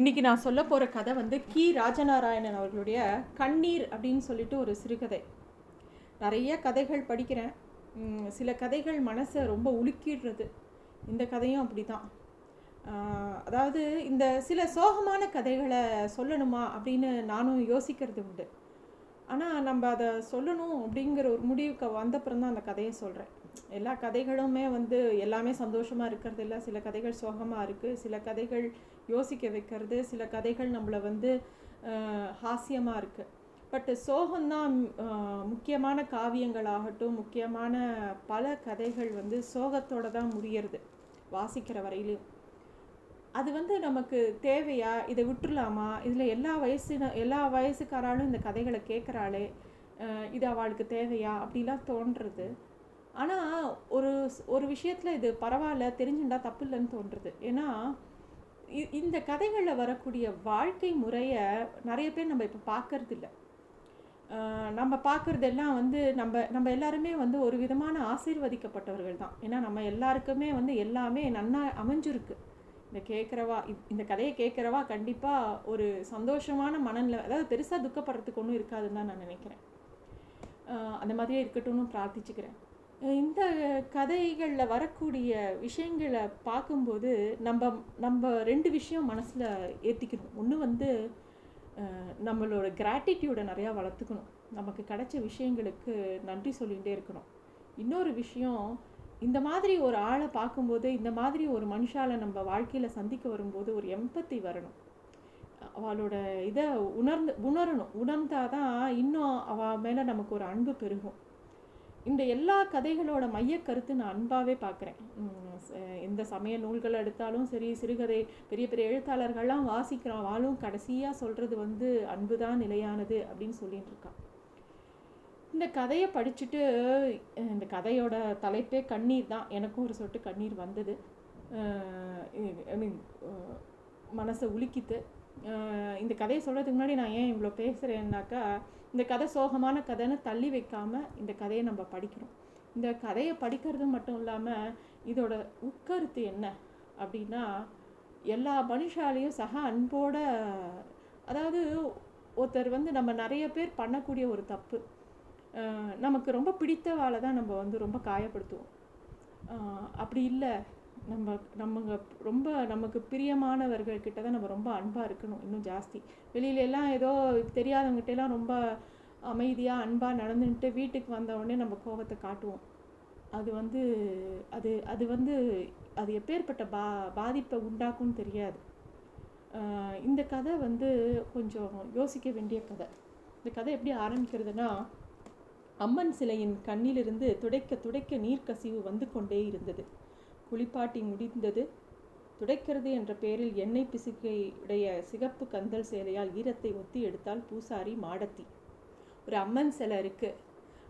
இன்னைக்கு நான் சொல்ல போகிற கதை வந்து கி. ராஜநாராயணன் அவர்களுடைய கண்ணீர் அப்படின்னு சொல்லிட்டு ஒரு சிறுகதை. நிறைய கதைகள் படிக்கிறேன். சில கதைகள் மனசை ரொம்ப உலுக்கிடுறது. இந்த கதையும் அப்படி தான் அதாவது இந்த சில சோகமான கதைகளை சொல்லணுமா அப்படின்னு நானும் யோசிக்கிறது உண்டு. ஆனால் நம்ம அதை சொல்லணும் அப்படிங்கிற ஒரு முடிவுக்கு வந்தப்புறம் தான் அந்த கதையை சொல்கிறேன் எல்லா கதைகளுமே வந்து எல்லாமே சந்தோஷமாக இருக்கிறது இல்லை. சில கதைகள் சோகமாக இருக்குது சில கதைகள் யோசிக்க வைக்கிறது. சில கதைகள் நம்மளை வந்து ஹாஸ்யமாக இருக்குது பட் சோகம்தான் முக்கியமான காவியங்களாகட்டும் முக்கியமான பல கதைகள் வந்து சோகத்தோட தான் முடியறது வாசிக்கிற வரையிலையும். அது வந்து நமக்கு தேவையா? இதை விட்டுறலாமா? இதில் எல்லா வயசின எல்லா வயசுக்காராலும் இந்த கதைகளை கேட்குறாளே இது அவளுக்கு தேவையா? அப்படிலாம் தோன்றுறது ஆனால் ஒரு ஒரு விஷயத்தில் இது பரவாயில்ல தெரிஞ்சுண்டா தப்பு இல்லைன்னு தோன்றுறது ஏன்னா இந்த கதைகளில் வரக்கூடிய வாழ்க்கை முறையை நிறைய பேர் நம்ம இப்போ பார்க்கறது இல்லை நம்ம பார்க்குறதெல்லாம் வந்து நம்ம நம்ம எல்லாருமே வந்து ஒரு விதமான ஆசீர்வதிக்கப்பட்டவர்கள் தான். ஏன்னா நம்ம எல்லாருக்குமே வந்து எல்லாமே நன்னா அமைஞ்சிருக்கு. இந்த கேட்குறவா இந்த கதையை கேட்குறவா கண்டிப்பாக ஒரு சந்தோஷமான மனநிலை அதாவது பெருசாக துக்கப்படுறதுக்கு ஒன்றும் இருக்காதுன்னு தான் நான் நினைக்கிறேன். அந்த மாதிரியே இருக்கட்டும்னு பிரார்த்திச்சுக்கிறேன். இந்த கதைகளில் வரக்கூடிய விஷயங்களை பார்க்கும்போது நம்ம நம்ம ரெண்டு விஷயம் மனசில் ஏற்றிக்கணும் ஒன்று வந்து நம்மளோட கிராட்டிடியூடை நிறையா வளர்த்துக்கணும். நமக்கு கிடைச்ச விஷயங்களுக்கு நன்றி சொல்லிகிட்டே இருக்கணும். இன்னொரு விஷயம் இந்த மாதிரி ஒரு ஆளை பார்க்கும்போது இந்த மாதிரி ஒரு மனுஷால நம்ம வாழ்க்கையில் சந்திக்க வரும்போது ஒரு எம்பத்தி வரணும். அவளோட இதை உணர்ந்து உணரணும். உணர்ந்தாதான் இன்னும் அவள் மேலே நமக்கு ஒரு அன்பு பெருகும். இந்த எல்லா கதைகளோட மையக் கருத்து நான் அன்பாகவே பார்க்குறேன். எந்த சமய நூல்கள் எடுத்தாலும் சரி சிறுகதை பெரிய பெரிய எழுத்தாளர்கள்லாம் வாசிக்கிறான் வாழும் கடைசியாக சொல்கிறது வந்து அன்பு தான் நிலையானது அப்படின்னு சொல்லிட்டு இருக்கான். இந்த கதையை படிச்சுட்டு இந்த கதையோட தலைப்பே கண்ணீர் தான். எனக்கும் ஒரு சொட்டு கண்ணீர் வந்தது. ஐ மீன் மனசை உலுக்கித்து இந்த கதையை சொல்கிறதுக்கு முன்னாடி நான் ஏன் இவ்வளோ பேசுகிறேன்னாக்கா இந்த கதை சோகமான கதைன்னு தள்ளி வைக்காமல் இந்த கதையை நம்ம படிக்கிறோம். இந்த கதையை படிக்கிறது மட்டும் இல்லாமல் இதோட உட்கருத்து என்ன அப்படின்னா எல்லா மனுஷாலையும் சக அன்போட அதாவது ஒருத்தர் வந்து நம்ம நிறைய பேர் பண்ணக்கூடிய ஒரு தப்பு. நமக்கு ரொம்ப பிடித்தவாளை தான் நம்ம வந்து ரொம்ப காயப்படுத்துவோம். அப்படி இல்லை. நம்ம நம்ம ரொம்ப நமக்கு பிரியமானவர்கள் கிட்ட தான் நம்ம ரொம்ப அன்பாக இருக்கணும் இன்னும் ஜாஸ்தி. வெளியில எல்லாம் ஏதோ தெரியாதவங்ககிட்டலாம் ரொம்ப அமைதியாக அன்பாக நடந்துட்டு வீட்டுக்கு வந்த உடனே நம்ம கோபத்தை காட்டுவோம். அது வந்து அது அது வந்து அது எப்பேற்பட்ட பா பாதிப்பை உண்டாக்கும்னு தெரியாது. இந்த கதை வந்து கொஞ்சம் யோசிக்க வேண்டிய கதை. இந்த கதை எப்படி ஆரம்பிக்கிறதுனா அம்மன் சிலையின் கண்ணிலிருந்து துடைக்க துடைக்க நீர் கசிவு வந்து கொண்டே இருந்தது. குளிப்பாட்டி முடிந்தது. துடைக்கிறது என்ற பெயரில் எண்ணெய் பிசுக்கையுடைய சிகப்பு கந்தல் சேலையால் ஈரத்தை ஒத்தி எடுத்தால் பூசாரி மாடத்தி. ஒரு அம்மன் சிலை இருக்குது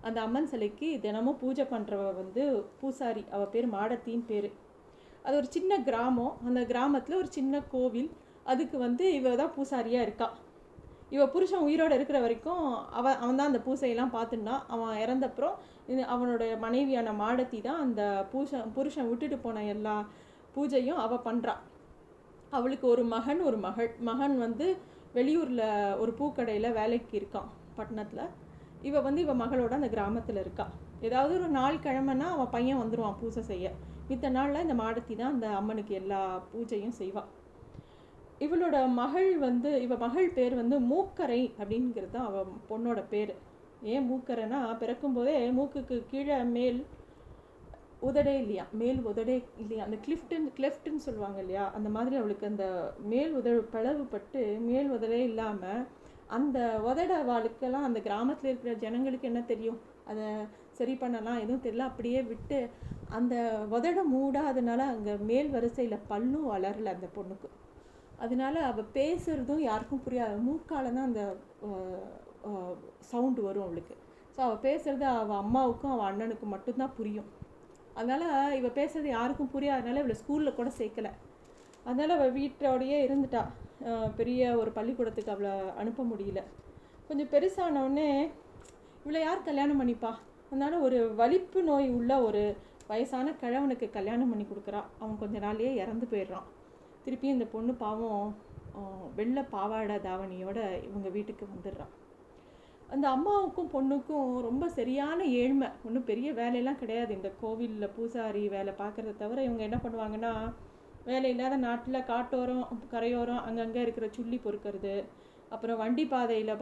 அந்த அம்மன் சிலைக்கு தினமும் பூஜை பண்ணுறவ வந்து பூசாரி அவ பேர் மாடத்தின்னு பேர். அது ஒரு சின்ன கிராமம். அந்த கிராமத்தில் ஒரு சின்ன கோவில். அதுக்கு வந்து இவ தான் பூசாரியாக இருக்கா. இவ புருஷன் உயிரோடு இருக்கிற வரைக்கும் அவ அவன் தான் அந்த பூசையெல்லாம் பார்த்துட்டான் அவன் இறந்தப்புறம் இது அவனோட மனைவியான மாடத்தி தான் அந்த பூஷன் புருஷன் விட்டுட்டு போன எல்லா பூஜையும் அவள் பண்ணுறான் அவளுக்கு ஒரு மகன் ஒரு மகள் மகன் வந்து வெளியூரில் ஒரு பூக்கடையில் வேலைக்கு இருக்கான் பட்டணத்தில். இவ வந்து இவள் மகளோட அந்த கிராமத்தில் இருக்கா. ஏதாவது ஒரு நாள் கிழமைனா அவன் பையன் வந்துடுவான் பூஜை செய்ய. மித்த நாளில் இந்த மாடத்தி தான் அந்த அம்மனுக்கு எல்லா பூஜையும் செய்வாள் இவளோட மகள் வந்து இவ மகள் பேர் வந்து மூக்கரை அப்படிங்கிறது தான் அவள் பொண்ணோட பேர். ஏன் மூக்கரைனா பிறக்கும்போதே மூக்குக்கு கீழே மேல் உதடே இல்லையா? மேல் உதடே இல்லையா? அந்த கிளிஃப்டன் கிளெஃப்ட்னு சொல்லுவாங்க இல்லையா? அந்த மாதிரி அவளுக்கு அந்த மேல் உதடு பிளவுபட்டு மேல் உதடே இல்லாமல் அந்த உதட வாழ்க்கெல்லாம் அந்த கிராமத்தில் இருக்கிற ஜனங்களுக்கு என்ன தெரியும்? அதை சரி பண்ணலாம் எதுவும் தெரியல அப்படியே விட்டு அந்த உதட மூடாதனால அங்கே மேல் வரிசையில் பல்லும் வளரல அந்த பொண்ணுக்கு. அதனால அவள் பேசுகிறதும் யாருக்கும் புரியாது மூக்கால் தான் அந்த சவுண்டு வரும் அவளுக்கு. ஸோ அவள் பேசுகிறது அவள் அம்மாவுக்கும் அவள் அண்ணனுக்கும் மட்டும்தான் புரியும். அதனால் இவள் பேசுகிறது யாருக்கும் புரியாதனால இவளை ஸ்கூலில் கூட சேர்க்கல. அதனால் அவள் வீட்டோடையே இருந்துட்டா. பெரிய ஒரு பள்ளிக்கூடத்துக்கு அவளை அனுப்ப முடியல. கொஞ்சம் பெருசானவுடனே இவளை யார் கல்யாணம் பண்ணிப்பா? அதனால ஒரு வலிப்பு நோய் உள்ள ஒரு வயசான கிழவனுக்கு கல்யாணம் பண்ணி கொடுக்குறா. அவன் கொஞ்ச நாள்லேயே இறந்து போயிடுறான். திருப்பி இந்த பொண்ணு பாவம் ஆஹ், வெள்ளை பாவாடை தாவணியோட இவங்க வீட்டுக்கு வந்துடுறான். அந்த அம்மாவுக்கும் பொண்ணுக்கும் ரொம்ப சரியான ஏழ்மை. ஒன்றும் பெரிய வேலையெல்லாம் கிடையாது. இந்த கோவிலில் பூசாரி வேலை பார்க்குறத தவிர இவங்க என்ன பண்ணுவாங்கன்னா வேலை இல்லாத நாட்டில் காட்டோரம் கரையோரம் அங்கங்கே இருக்கிற சுள்ளி பொறுக்கிறது அப்புறம் வண்டி பாதையில்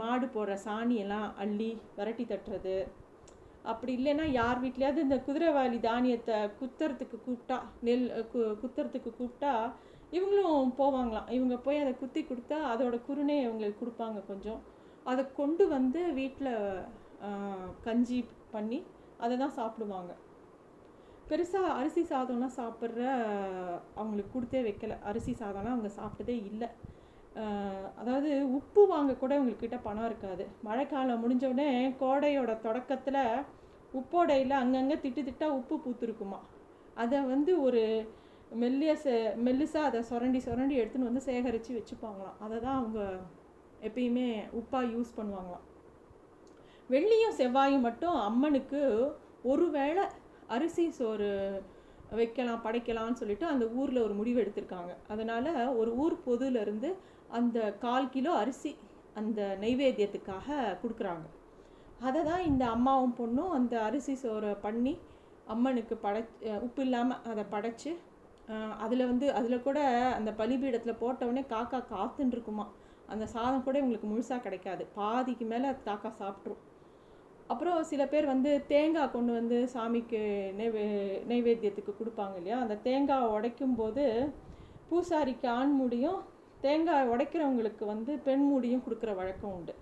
மாடு போடுற சாணியெல்லாம் அள்ளி விரட்டி தட்டுறது அப்படி இல்லைன்னா யார் வீட்லேயாவது இந்த குதிரைவாலி தானியத்தை குத்துறதுக்கு கூப்பிட்டா நெல் கு குத்துறதுக்கு கூப்பிட்டா இவங்களும் போவாங்களாம். இவங்க போய் அதை குத்தி கொடுத்தா அதோட குருணை இவங்களுக்கு கொடுப்பாங்க கொஞ்சம். அதை கொண்டு வந்து வீட்டில் கஞ்சி பண்ணி அதை தான் சாப்பிடுவாங்க. பெருசாக அரிசி சாதம்லாம் சாப்பிட்ற அவங்களுக்கு கொடுத்தே வைக்கல. அரிசி சாதம்லாம் அவங்க சாப்பிட்டதே இல்லை. அதாவது உப்பு வாங்க கூட உங்கள்கிட்ட பணம் இருக்காது. மழைக்காலம் முடிஞ்சோடனே கோடையோட தொடக்கத்தில் உப்போடையில் அங்கங்கே திட்டு திட்டா உப்பு பூத்துருக்குமா. அதை வந்து ஒரு மெல்லிய சே மெல்லிசாக அதை சுரண்டி சுரண்டி எடுத்துன்னு வந்து சேகரித்து வச்சுப்பாங்களாம். அதை தான் அவங்க எப்பயுமே உப்பாக யூஸ் பண்ணுவாங்களாம். வெள்ளியும் செவ்வாயும் மட்டும் அம்மனுக்கு ஒரு வேளை அரிசி சோறு வைக்கலாம் படைக்கலாம்னு சொல்லிட்டு அந்த ஊரில் ஒரு முடிவு எடுத்திருக்காங்க. அதனால் ஒரு ஊர் பொதுலேருந்து அந்த கால் கிலோ அரிசி அந்த நைவேத்தியத்துக்காக கொடுக்குறாங்க. அதை தான் இந்த அம்மாவும் பொண்ணும் அந்த அரிசி சோறை பண்ணி அம்மனுக்கு படை உப்பு இல்லாமல் அதை படைச்சி அதில் வந்து அதில் கூட அந்த பலிபீடத்தில் போட்டவுடனே காக்கா காத்துன்னு இருக்குமா அந்த சாதம் கூட இவங்களுக்கு முழுசாக கிடைக்காது. பாதிக்கு மேலே காக்கா சாப்பிட்ரும். அப்புறம் சில பேர் வந்து தேங்காய் கொண்டு வந்து சாமிக்கு நெய்வே நைவேத்தியத்துக்கு கொடுப்பாங்க இல்லையா? அந்த தேங்காய் உடைக்கும் போது பூசாரிக்கு ஆண்முடியும் தேங்காய் உடைக்கிறவங்களுக்கு வந்து பெண் மூடியும் கொடுக்குற வழக்கம் உண்டு.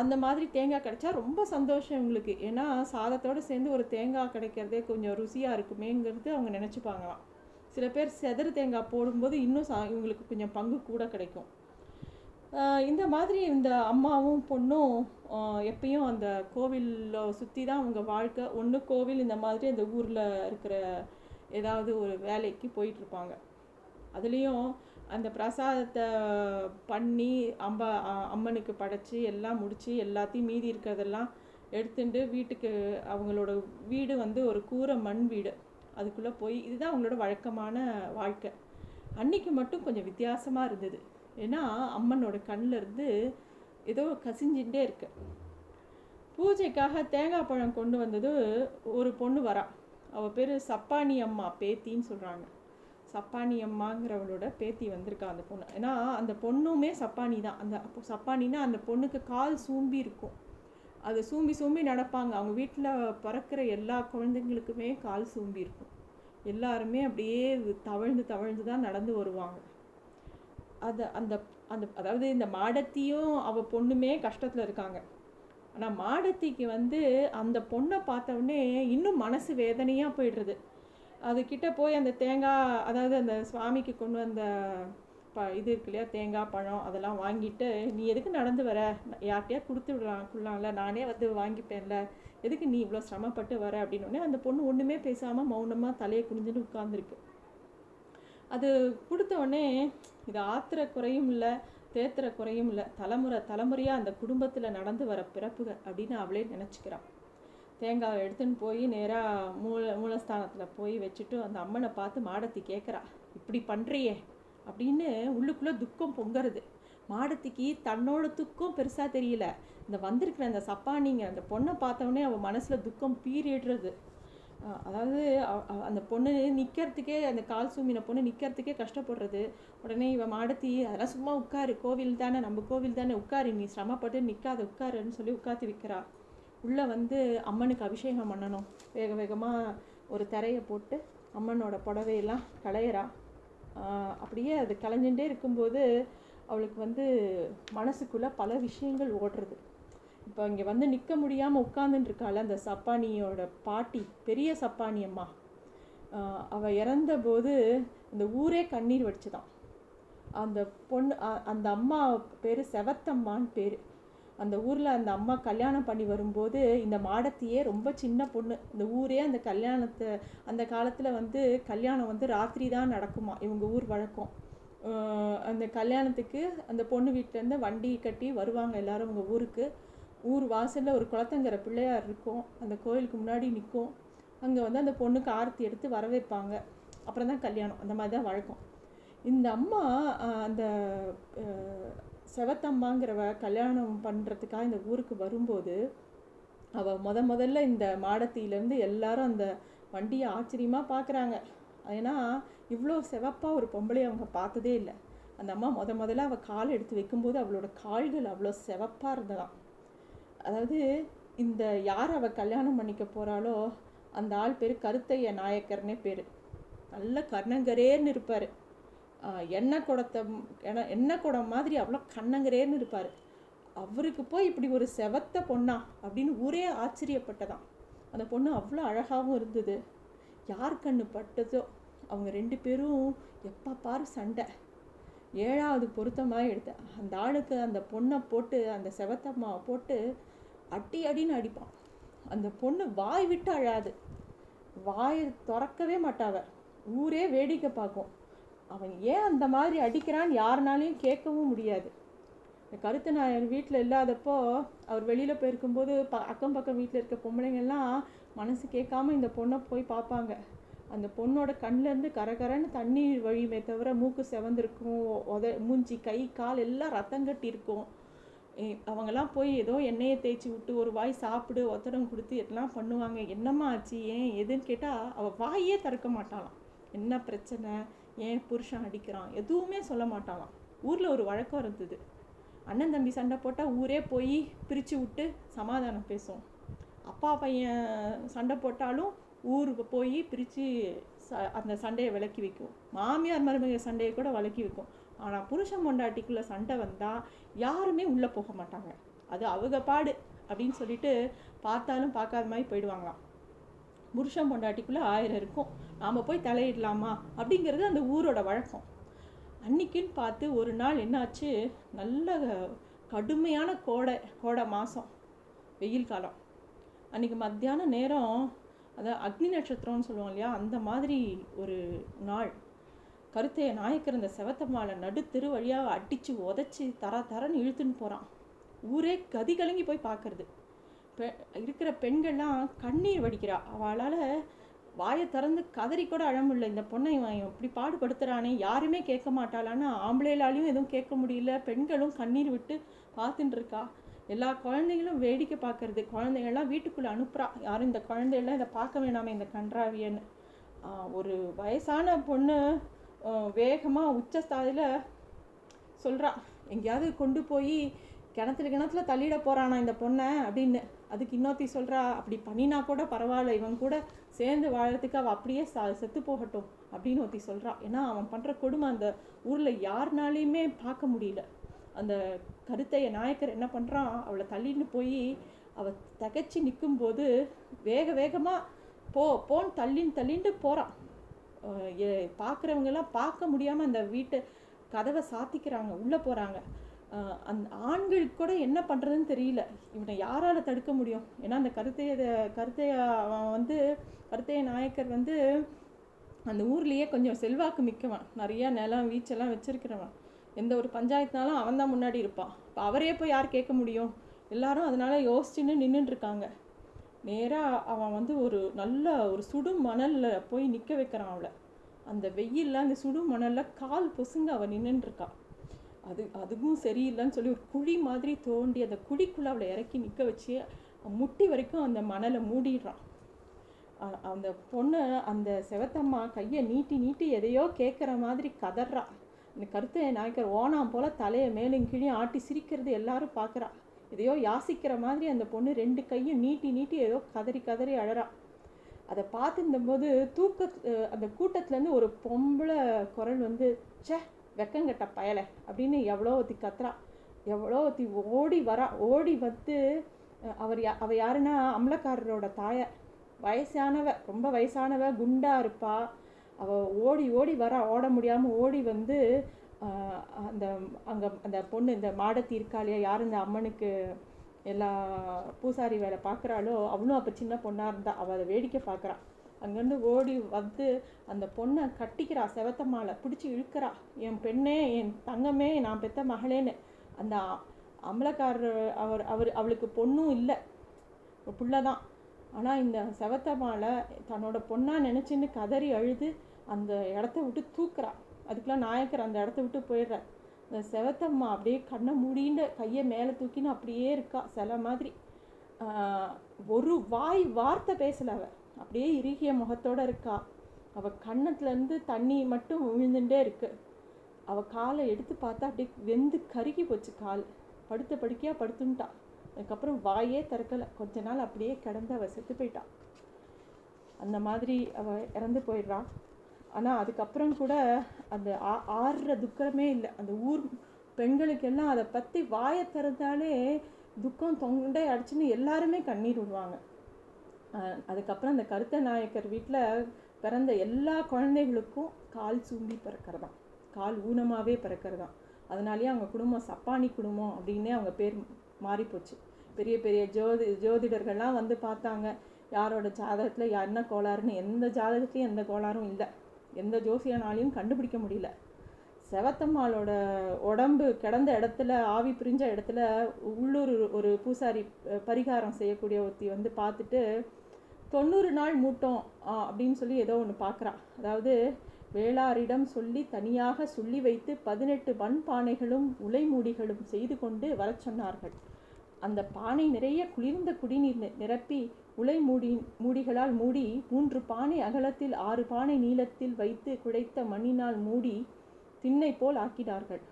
அந்த மாதிரி தேங்காய் கிடைச்சா ரொம்ப சந்தோஷம் இவங்களுக்கு. ஏன்னா சாதத்தோடு சேர்ந்து ஒரு தேங்காய் கிடைக்கிறதே கொஞ்சம் ருசியாக இருக்குமேங்கிறது அவங்க நினச்சிப்பாங்களாம் சில பேர் செதறு தேங்காய் போடும்போது இன்னும் சா இவங்களுக்கு கொஞ்சம் பங்கு கூட கிடைக்கும். இந்த மாதிரி இந்த அம்மாவும் பொண்ணும் எப்பயும் அந்த கோவிலில் சுற்றி தான் அவங்க வாழ்க்கை. ஒன்று கோவில் இந்த மாதிரி அந்த ஊரில் இருக்கிற ஏதாவது ஒரு வேலைக்கு போயிட்டுருப்பாங்க அதுலேயும் அந்த பிரசாதத்தை பண்ணி அம்பா அம்மனுக்கு படைச்சி எல்லாம் முடித்து எல்லாத்தையும் மீதி இருக்கிறதெல்லாம் எடுத்துட்டு வீட்டுக்கு அவங்களோட வீடு வந்து ஒரு கூரை மண் வீடு. அதுக்குள்ளே போய் இதுதான் அவங்களோட வழக்கமான வாழ்க்கை. அன்னைக்கு மட்டும் கொஞ்சம் வித்தியாசமாக இருந்தது. ஏன்னா அம்மனோட கண்ணில் இருந்து ஏதோ கசிஞ்சுட்டே இருக்கு. பூஜைக்காக தேங்காய் பழம் கொண்டு வந்தது ஒரு பொண்ணு வரா. அவள் பேர் சப்பானி அம்மா பேத்தின்னு சொல்கிறாங்க சப்பானி அம்மாங்கிறவளோட பேத்தி வந்திருக்கா அந்த பொண்ணு. ஏன்னா அந்த பொண்ணுமே சப்பானி தான். அந்த அப்போ சப்பானின்னா அந்த பொண்ணுக்கு கால் சூம்பி இருக்கும். அது சூம்பி சூம்பி நடப்பாங்க. அவங்க வீட்டில் பிறக்கிற எல்லா குழந்தைங்களுக்குமே கால் சூம்பி இருக்கும். எல்லாருமே அப்படியே தவழ்ந்து தவழ்ந்து தான் நடந்து வருவாங்க. அது அந்த அந்த அதாவது இந்த மாடத்தியும் அவ பொண்ணுமே கஷ்டத்தில் இருக்காங்க. ஆனால் மாடத்திக்கு வந்து அந்த பொண்ணை பார்த்தவொடனே இன்னும் மனசு வேதனையாக போயிடுறது. அதுக்கிட்ட போய் அந்த தேங்காய் அதாவது அந்த சுவாமிக்கு கொண்டு வந்த ப இது இருக்கு இல்லையா தேங்காய் பழம் அதெல்லாம் வாங்கிட்டு நீ எதுக்கு நடந்து வர? யார்கிட்டயா கொடுத்து விடலாம் கொள்ளலாம்ல நானே வந்து வாங்கிப்பேன்ல. எதுக்கு நீ இவ்வளோ சிரமப்பட்டு வர? அப்படின்னோடனே அந்த பொண்ணு ஒன்றுமே பேசாமல் மௌனமாக தலையை குனிஞ்சுன்னு உட்காந்துருக்கு அது கொடுத்த உடனே இது ஆத்திர குறையும் இல்லை தேத்துற குறையும் இல்லை தலைமுறை தலைமுறையாக அந்த குடும்பத்தில் நடந்து வர பிறப்புகள் அப்படின்னு அவளே நினச்சிக்கிறான் தேங்காவை எடுத்துன்னு போய் நேராக மூல மூலஸ்தானத்தில் போய் வச்சுட்டு அந்த அம்மனை பார்த்து மாடத்தி கேட்குறா இப்படி பண்ணுறியே அப்படின்னு உள்ளுக்குள்ளே துக்கம் பொங்குறது. மாடத்திக்கு தன்னோட துக்கம் பெருசாக தெரியல. இந்த வந்திருக்கிற அந்த சப்பானிங்க அந்த பொண்ணை பார்த்தோன்னே அவள் மனசில் துக்கம் பீறிடுறது. அதாவது அவ- அந்த பொண்ணு நிற்கிறதுக்கே அந்த கால் சூமின பொண்ணு நிற்கிறதுக்கே கஷ்டப்படுறது. உடனே இவன் மாடத்தி அதெல்லாம் சும்மா உட்காரு கோவில் தானே நம்ம கோவில் தானே உட்காரு நீ சிரமப்பட்டு நிற்காத உட்காருன்னு சொல்லி உட்காந்து விற்கிறா உள்ளே வந்து அம்மனுக்கு அபிஷேகம் பண்ணணும். வேக வேகமாக ஒரு திரையை போட்டு அம்மனோட புடவையெல்லாம் களையிறா. அப்படியே அது களைஞ்சுட்டே இருக்கும்போது அவளுக்கு வந்து மனசுக்குள்ளே பல விஷயங்கள் ஓடுறது. இப்போ இங்கே வந்து நிற்க முடியாமல் உட்காந்துட்டு இருக்காள் அந்த சப்பானியோட பாட்டி பெரிய சப்பானி அம்மா. அவள் இறந்தபோது அந்த ஊரே கண்ணீர் வடிச்சுதான். அந்த பொண்ணு அந்த அம்மா பேர் செவத்தம்மான்னு பேர். அந்த ஊரில் அந்த அம்மா கல்யாணம் பண்ணி வரும்போது இந்த மாடத்தியே ரொம்ப சின்ன பொண்ணு. இந்த ஊரே அந்த கல்யாணத்தை அந்த காலத்தில் வந்து கல்யாணம் வந்து ராத்திரி தான் நடக்குமா? இவங்க ஊர் வழக்கம். அந்த கல்யாணத்துக்கு அந்த பொண்ணு வீட்டிலேருந்து வண்டி கட்டி வருவாங்க எல்லோரும் அவங்க ஊருக்கு. ஊர் வாசலில் ஒரு குளத்தங்கிற பிள்ளையார் இருக்கும். அந்த கோயிலுக்கு முன்னாடி நிற்கும் அங்கே வந்து அந்த பொண்ணுக்கு ஆரத்தி எடுத்து வரவேற்பாங்க. அப்புறம் தான் கல்யாணம். அந்த மாதிரி தான் வழக்கம். இந்த அம்மா அந்த செவத்தம்மாங்கிறவ கல்யாணம் பண்ணுறதுக்காக இந்த ஊருக்கு வரும்போது அவள் முத முதல்ல இந்த மாடத்தியிலேருந்து எல்லாரும் அந்த வண்டியை ஆச்சரியமாக பார்க்குறாங்க ஏன்னா இவ்வளோ செவப்பாக ஒரு பொம்பளை அவங்க பார்த்ததே இல்லை. அந்த அம்மா முத முதல்ல அவள் கால் எடுத்து வைக்கும்போது அவளோட கால்கள் அவ்வளோ செவப்பாக இருந்ததாம். அதாவது இந்த யார் அவள் கல்யாணம் பண்ணிக்க போகிறாளோ அந்த ஆள் பேர் கருத்தைய நாயக்கர்னே பேர். நல்ல கர்ணங்கரேன்னு இருப்பார். எண்ணெய் குடத்தை எண்ணெய் எண்ணெய் குடம் மாதிரி அவ்வளோ கண்ணங்கரேன்னு இருப்பார். அவருக்கு போய் இப்படி ஒரு செவத்த பொண்ணா அப்படின்னு ஊரே ஆச்சரியப்பட்டதான் அந்த பொண்ணு அவ்வளோ அழகாகவும் இருந்தது. யார் கண்ணு பட்டதோ அவங்க ரெண்டு பேரும் எப்போ பாரு சண்டை. ஏழாவது பொருத்தமாக எடுத்தேன் அந்த ஆளுக்கு அந்த பொண்ணை போட்டு அந்த செவத்தம்மாவை போட்டு அடி அடின்னு அடிப்பான். அந்த பொண்ணு வாய் விட்டு அழாது. வாயை திறக்கவே மாட்டாவ ஊரே வேடிக்கை பார்க்கும். அவன் ஏன் அந்த மாதிரி அடிக்கிறான்னு யாருனாலையும் கேட்கவும் முடியாது. இந்த கருத்து நாயர் வீட்டில் இல்லாதப்போ அவர் வெளியில் போயிருக்கும்போது ப அக்கம் பக்கம் வீட்டில் இருக்க பொம்பளைங்கள்லாம் மனசு கேட்காம இந்த பொண்ணை போய் பார்ப்பாங்க. அந்த பொண்ணோட கண்ணிலேருந்து கரகரன்னு தண்ணீர் வழியுமே தவிர மூக்கு செவந்திருக்கும் உத மூஞ்சி கை கால் எல்லாம் ரத்தம் கட்டியிருக்கும். அவங்கெல்லாம் போய் ஏதோ எண்ணெயை தேய்ச்சி விட்டு ஒரு வாய் சாப்பிடு ஒத்தடம் கொடுத்து எல்லாம் பண்ணுவாங்க என்னம்மா ஆச்சு ஏன் எதுன்னு கேட்டால் அவள் வாயே திறக்க மாட்டாளாம். என்ன பிரச்சனை? ஏன் புருஷன் அடிக்கிறான்? எதுவுமே சொல்ல மாட்டாளாம். ஊரில் ஒரு வழக்கம் இருந்தது. அண்ணன் தம்பி சண்டை போட்டால் ஊரே போய் பிரித்து விட்டு சமாதானம் பேசும் அப்பா பையன் சண்டை போட்டாலும் ஊருக்கு போய் பிரித்து ச அந்த சண்டையை விலக்கி வைக்கும் மாமியார் மருமக சண்டையை கூட விலக்கி வைக்கும். ஆனால் புருஷன் பொண்டாட்டிக்குள்ளே சண்டை வந்தால் யாருமே உள்ளே போக மாட்டாங்க. அது அவங்க பாடு அப்படின்னு சொல்லிட்டு பார்த்தாலும் பார்க்காத மாதிரி போயிடுவாங்களாம். புருஷன் பொண்டாட்டிக்குள்ளே ஆயிரம் இருக்கும். நாம் போய் தலையிடலாமா? அப்படிங்கிறது அந்த ஊரோட வழக்கம். அன்னைக்குன்னு பார்த்து ஒரு நாள் என்னாச்சு? நல்ல கடுமையான கோடை கோடை மாதம் வெயில் காலம். அன்னைக்கு மத்தியான நேரம் அதான் அக்னி நட்சத்திரம்னு சொல்லுவோம் இல்லையா? அந்த மாதிரி ஒரு நாள். கருத்தைய நாயக்கர் இந்த செவத்தம்மாளை நடுத்தெரு வழியாக அடித்து உதச்சி தர தரன்னு இழுத்துன்னு போகிறான் ஊரே கதி கலங்கி போய் பார்க்கறது. பெ இருக்கிற பெண்கள்லாம் கண்ணீர் வடிக்கிறா. அவளால் வாயை திறந்து கதறி கூட அழ இந்த பொண்ணை இவன் இப்படி பாடுபடுத்துகிறானே யாருமே கேட்க மாட்டாளான்னு ஆம்பளைலாலையும் எதுவும் கேட்க முடியல. பெண்களும் கண்ணீர் விட்டு பார்த்துட்டு இருக்கா எல்லா குழந்தைகளும் வேடிக்கை பார்க்கறது. குழந்தைகள்லாம் வீட்டுக்குள்ளே அனுப்புகிறா யாரும் இந்த குழந்தைகள்லாம் இதை பார்க்க வேணாமே இந்த கன்றாவியன்னு. ஒரு வயசான பொண்ணு வேகமாக உச்சஸ்தாதியில் சொல்கிறா எங்கேயாவது கொண்டு போய் கிணத்துல கிணத்துல தள்ளிட போகிறானா இந்த பொண்ணை? அப்படின்னு. அதுக்கு இன்னொருத்தி சொல்கிறா அப்படி பண்ணினா கூட பரவாயில்ல இவன் கூட சேர்ந்து வாழறதுக்கு அவள் அப்படியே ச செத்து போகட்டும் அப்படின்னு ஒருத்தி சொல்கிறா ஏன்னா அவன் பண்ணுற கொடுமை அந்த ஊரில் யாருனாலையுமே பார்க்க முடியல. அந்த கருத்தைய நாயக்கர் என்ன பண்ணுறான் அவளை தள்ளின்னு போய் அவள் தகச்சி நிற்கும்போது வேக வேகமாக போ போன்னு தள்ளின்னு தள்ளின்ட்டு போகிறான் பார்க்குறவங்கெல்லாம் பார்க்க முடியாமல் அந்த வீட்டை கதவை சாத்திக்கிறாங்க உள்ளே போகிறாங்க அந் ஆண்களுக்கு கூட என்ன பண்ணுறதுன்னு தெரியல. இவனை யாரால் தடுக்க முடியும்? ஏன்னா அந்த கருத்தைய கருத்தைய அவன் வந்து கருத்தைய நாயக்கர் வந்து அந்த ஊர்லேயே கொஞ்சம் செல்வாக்கு மிக்கவன். நிறையா நிலம் வீச்செல்லாம் வச்சிருக்கிறவன். எந்த ஒரு பஞ்சாயத்துனாலும் அவன் தான் முன்னாடி இருப்பான். இப்போ அவரே போய் யார் கேட்க முடியும்? எல்லாரும் அதனால யோசிச்சுன்னு நின்றுட்டுருக்காங்க நேராக அவன் வந்து ஒரு நல்ல ஒரு சுடு மணலில் போய் நிற்க வைக்கிறான் அவளை. அந்த வெயிலில் அந்த சுடு மணலில் கால் பொசுங்க அவள் நின்றுட்டுருக்கான் அது அதுவும் சரியில்லைன்னு சொல்லி ஒரு குழி மாதிரி தோண்டி அந்த குழிக்குள்ளே அவளை இறக்கி நிற்க வச்சு முட்டி வரைக்கும் அந்த மணலை மூடிடுறான். அந்த பொண்ணு அந்த செவத்தம்மா கையை நீட்டி நீட்டி எதையோ கேட்குற மாதிரி கதறா. இந்த கருத்தை நாயக்கர் ஓனாம் போல் தலையை மேலும் கீழே ஆட்டி சிரிக்கிறது எல்லாரும் பார்க்குறா எதையோ யாசிக்கிற மாதிரி அந்த பொண்ணு ரெண்டு கையும் நீட்டி நீட்டி ஏதோ கதறி கதறி அழறா. அதை பார்த்துருந்தபோது தூக்க அந்த கூட்டத்துலேருந்து ஒரு பொம்பளை குரல் வந்து சே வெக்கங்கட்ட பயலை. அப்படின்னு எவ்வளோ ஒத்தி கத்துறா. எவ்வளோ ஒத்தி ஓடி வரா. ஓடி வந்து அவர் யா அவள் யாருன்னா அமலக்காரரோட தாயார் வயசானவ ரொம்ப வயசானவ குண்டாக இருப்பா. அவள் ஓடி ஓடி வரா. ஓட முடியாமல் ஓடி வந்து அந்த அங்கே அந்த பொண்ணு இந்த மாடத்தி இருக்காளையா யார் இந்த அம்மனுக்கு எல்லா பூசாரி வேலை பார்க்குறாளோ அவளும் அப்போ சின்ன பொண்ணாக இருந்தா. அவள் அதை வேடிக்கை பார்க்குறான் அங்கேருந்து ஓடி வந்து அந்த பொண்ணை கட்டிக்கிறா செவத்தம்மாளை பிடிச்சி இழுக்கிறா. என் பெண்ணே என் தங்கமே நான் பெத்த மகளேன்னு. அந்த அமலக்காரர் அவர் அவர் அவளுக்கு பொண்ணும் இல்லை. ஒரு புள்ள தான். ஆனால் இந்த செவத்தம்மாளை தன்னோட பொண்ணாக நினச்சின்னு கதறி அழுது அந்த இடத்த விட்டு தூக்குறா. அதுக்கெலாம் நாயக்கர் அந்த இடத்த விட்டு போயிடுறார். இந்த செவத்தம்மா அப்படியே கண்ணை மூடின்னு கையை மேலே தூக்கின்னு அப்படியே இருக்கா சில மாதிரி. ஒரு வாய் வார்த்தை பேசலை அவள் அப்படியே இறுகிய முகத்தோடு இருக்கா. அவள் கண்ணத்துலேருந்து தண்ணி மட்டும் விழுந்துட்டே இருக்கு. அவள் காலை எடுத்து பார்த்தா அப்படியே வெந்து கருகி போச்சு கால். படுத்த படுக்கையாக படுத்துட்டா அதுக்கப்புறம் வாயே திறக்கலை. கொஞ்ச நாள் அப்படியே கிடந்து அவள் செத்து போயிட்டான் அந்த மாதிரி அவள் இறந்து போயிடுறான் ஆனால் அதுக்கப்புறம் கூட அந்த ஆ- ஆறுற துக்கமே இல்லை. அந்த ஊர் பெண்களுக்கெல்லாம் அதை பற்றி வாயை திறந்தாலே துக்கம் தொண்டை அடிச்சுன்னு எல்லாருமே கண்ணீர் விடுவாங்க. அதுக்கப்புறம் அந்த கருத்த நாயக்கர் வீட்டில் பிறந்த எல்லா குழந்தைகளுக்கும் கால் சூம்பி பிறக்கிறதாம். கால் ஊனமாகவே பிறக்கிறதாம். அதனாலேயே அவங்க குடும்பம் சப்பானி குடும்பம் அப்படின்னே அவங்க பேர் மாறிப்போச்சு. பெரிய பெரிய ஜோதி ஜோதிடர்கள்லாம் வந்து பார்த்தாங்க யாரோட ஜாதகத்தில் என்ன கோளாறுன்னு. எந்த ஜாதகத்துலையும் எந்த கோளாறும் இல்லை. எந்த ஜோசியனாலையும் கண்டுபிடிக்க முடியல. செவத்தம்மாளோட உடம்பு கிடந்த இடத்துல ஆவி பிரிஞ்ச இடத்துல உள்ளூர் ஒரு பூசாரி பரிகாரம் செய்யக்கூடிய ஒருத்தி வந்து பார்த்துட்டு தொண்ணூறு நாள் மூட்டம் அப்படின்னு சொல்லி ஏதோ ஒன்று பார்க்குறா அதாவது வேளாரிடம் சொல்லி தனியாக சொல்லி வைத்து பதினெட்டு மண் பானைகளும் உலை மூடிகளும் செய்து கொண்டு வரச் சொன்னார்கள். அந்த பானை நிறைய குளிர்ந்த குடிநீர் நிரப்பி உலை மூடி மூடிகளால் மூடி மூன்று பானை அகலத்தில் ஆறு பானை நீளத்தில் வைத்து குடைத்த மண்ணினால் மூடி திண்ணை போல் ஆக்கினார்கள்.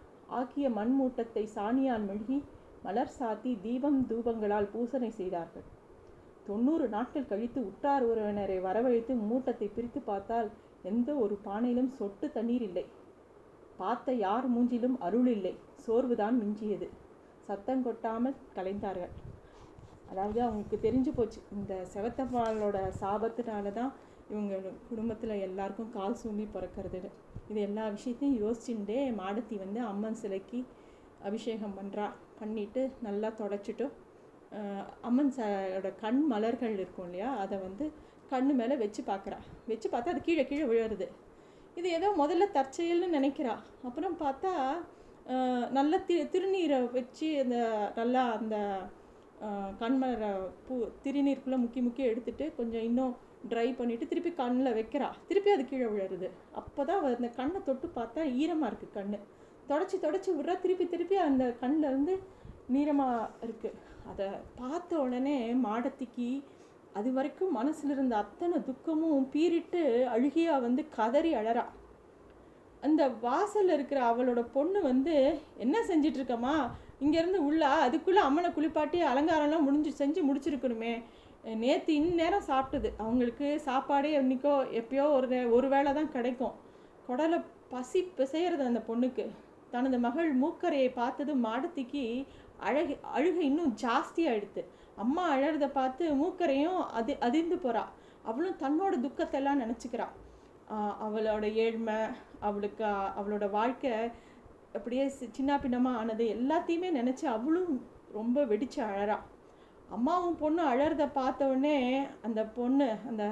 ஆக்கிய மண் மூட்டத்தை சாணியால் மெழுகி மலர் சாத்தி தீபம் தூபங்களால் பூசனை செய்தார்கள். தொண்ணூறு நாட்கள் கழித்து உற்றார் உறவினரை வரவழைத்து மூட்டத்தை பிரித்து பார்த்தால் எந்த ஒரு பானையிலும் சொட்டு தண்ணீர் இல்லை. பார்த்த யார் மூஞ்சிலும் அருள் இல்லை. சோர்வுதான் மிஞ்சியது. சத்தம் கொட்டாமல் கலைந்தார்கள். அதாவது அவங்களுக்கு தெரிஞ்சு போச்சு. இந்த செவத்தம்மாளோட சாபத்தினால தான் இவங்க குடும்பத்தில் எல்லாருக்கும் கால் சூம்பி பிறக்கிறதுன்னு இது எல்லா விஷயத்தையும் யோசிச்சுட்டே மாடத்தி வந்து அம்மன் சிலைக்கு அபிஷேகம் பண்ணுறா பண்ணிட்டு நல்லா தொடச்சிட்டு அம்மன் சாரோட கண் மலர்கள் இருக்கும் இல்லையா? அதை வந்து கண்ணு மேலே வச்சு பார்க்குறா. வச்சு பார்த்தா அது கீழே கீழே விழுறது. இது ஏதோ முதல்ல தற்செயல்னு நினைக்கிறா. அப்புறம் பார்த்தா நல்ல தி திருநீரை வச்சு அந்த நல்லா அந்த கண்மலரை பூ திருநீருக்குள்ளே முக்கி முக்கி எடுத்துட்டு கொஞ்சம் இன்னும் ட்ரை பண்ணிவிட்டு திருப்பி கண்ணில் வைக்கிறா. திருப்பி அது கீழே விழுறது. அப்போ தான் அந்த கண்ணை தொட்டு பார்த்தா ஈரமாக இருக்குது கண் தொடச்சி தொடச்சி விட்றா. திருப்பி திருப்பி அந்த கண்ணில் இருந்து நீரமாக இருக்குது அதை பார்த்த உடனே மாடத்திக்கு அது வரைக்கும் மனசில் இருந்த அத்தனை துக்கமும் பீறிட்டு அழுகியா வந்து கதறி அழறா. அந்த வாசலில் இருக்கிற அவளோட பொண்ணு வந்து என்ன செஞ்சிட்ருக்கம்மா? இங்கேருந்து உள்ளா அதுக்குள்ளே அம்மனை குளிப்பாட்டி அலங்காரம்லாம் முடிஞ்சு செஞ்சு முடிச்சிருக்கணுமே. நேற்று இந்நேரம் சாப்பிட்டது. அவங்களுக்கு சாப்பாடே என்னைக்கோ எப்பயோ ஒரு ஒரு வேளை தான் கிடைக்கும். குடலை பசி பிசையிறது அந்த பொண்ணுக்கு. தனது மகள் மூக்கரையை பார்த்ததும் மாடத்திக்கு அழகு அழுகை இன்னும் ஜாஸ்தியாகிடுது அம்மா அழறத பார்த்து மூக்கரையும் அது அதிர்ந்து போகிறா அவளும் தன்னோட துக்கத்தை எல்லாம் அவளோட ஏழ்மை அவளுக்கு அவளோட வாழ்க்கை அப்படியே சி- சின்ன பின்னமாக ஆனது எல்லாத்தையுமே நினச்சி அவளும் ரொம்ப வெடிச்சு அழறா. அம்மாவும் பொண்ணு அழறத பார்த்த உடனே அந்த பொண்ணு அந்த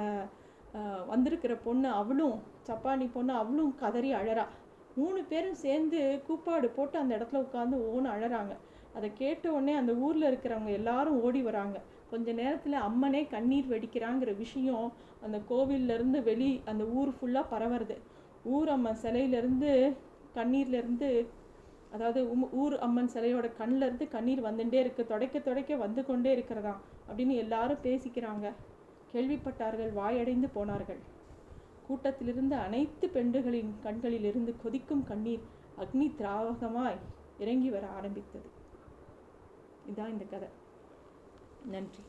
வந்திருக்கிற பொண்ணு அவளும் சப்பானி பொண்ணு அவளும் கதறி அழறா. மூணு பேரும் சேர்ந்து கூப்பாடு போட்டு அந்த இடத்துல உட்காந்து ஓன்னு அழறாங்க. அதை கேட்ட உடனே அந்த ஊரில் இருக்கிறவங்க எல்லாரும் ஓடி வராங்க. கொஞ்ச நேரத்தில் அம்மனே கண்ணீர் வெடிக்கிறாங்கிற விஷயம் அந்த கோவில்ல இருந்து வெளி அந்த ஊர் ஃபுல்லாக பரவுறது. ஊர் அம்மன் சிலையிலேருந்து கண்ணீர்லேருந்து அதாவது உம்- ஊர் அம்மன் சிலையோட கண்ணிலேருந்து கண்ணீர் வந்துட்டே இருக்குது தொடைக்க தொடைக்க வந்து கொண்டே இருக்கிறதா அப்படின்னு எல்லாரும் பேசிக்கிறாங்க. கேள்விப்பட்டார்கள் வாயடைந்து போனார்கள். கூட்டத்திலிருந்து அனைத்து பெண்டுகளின் கண்களிலிருந்து கொதிக்கும் கண்ணீர் அக்னி திராவகமாய் இறங்கி வர ஆரம்பித்தது. இதான் இந்த கதை. நன்றி.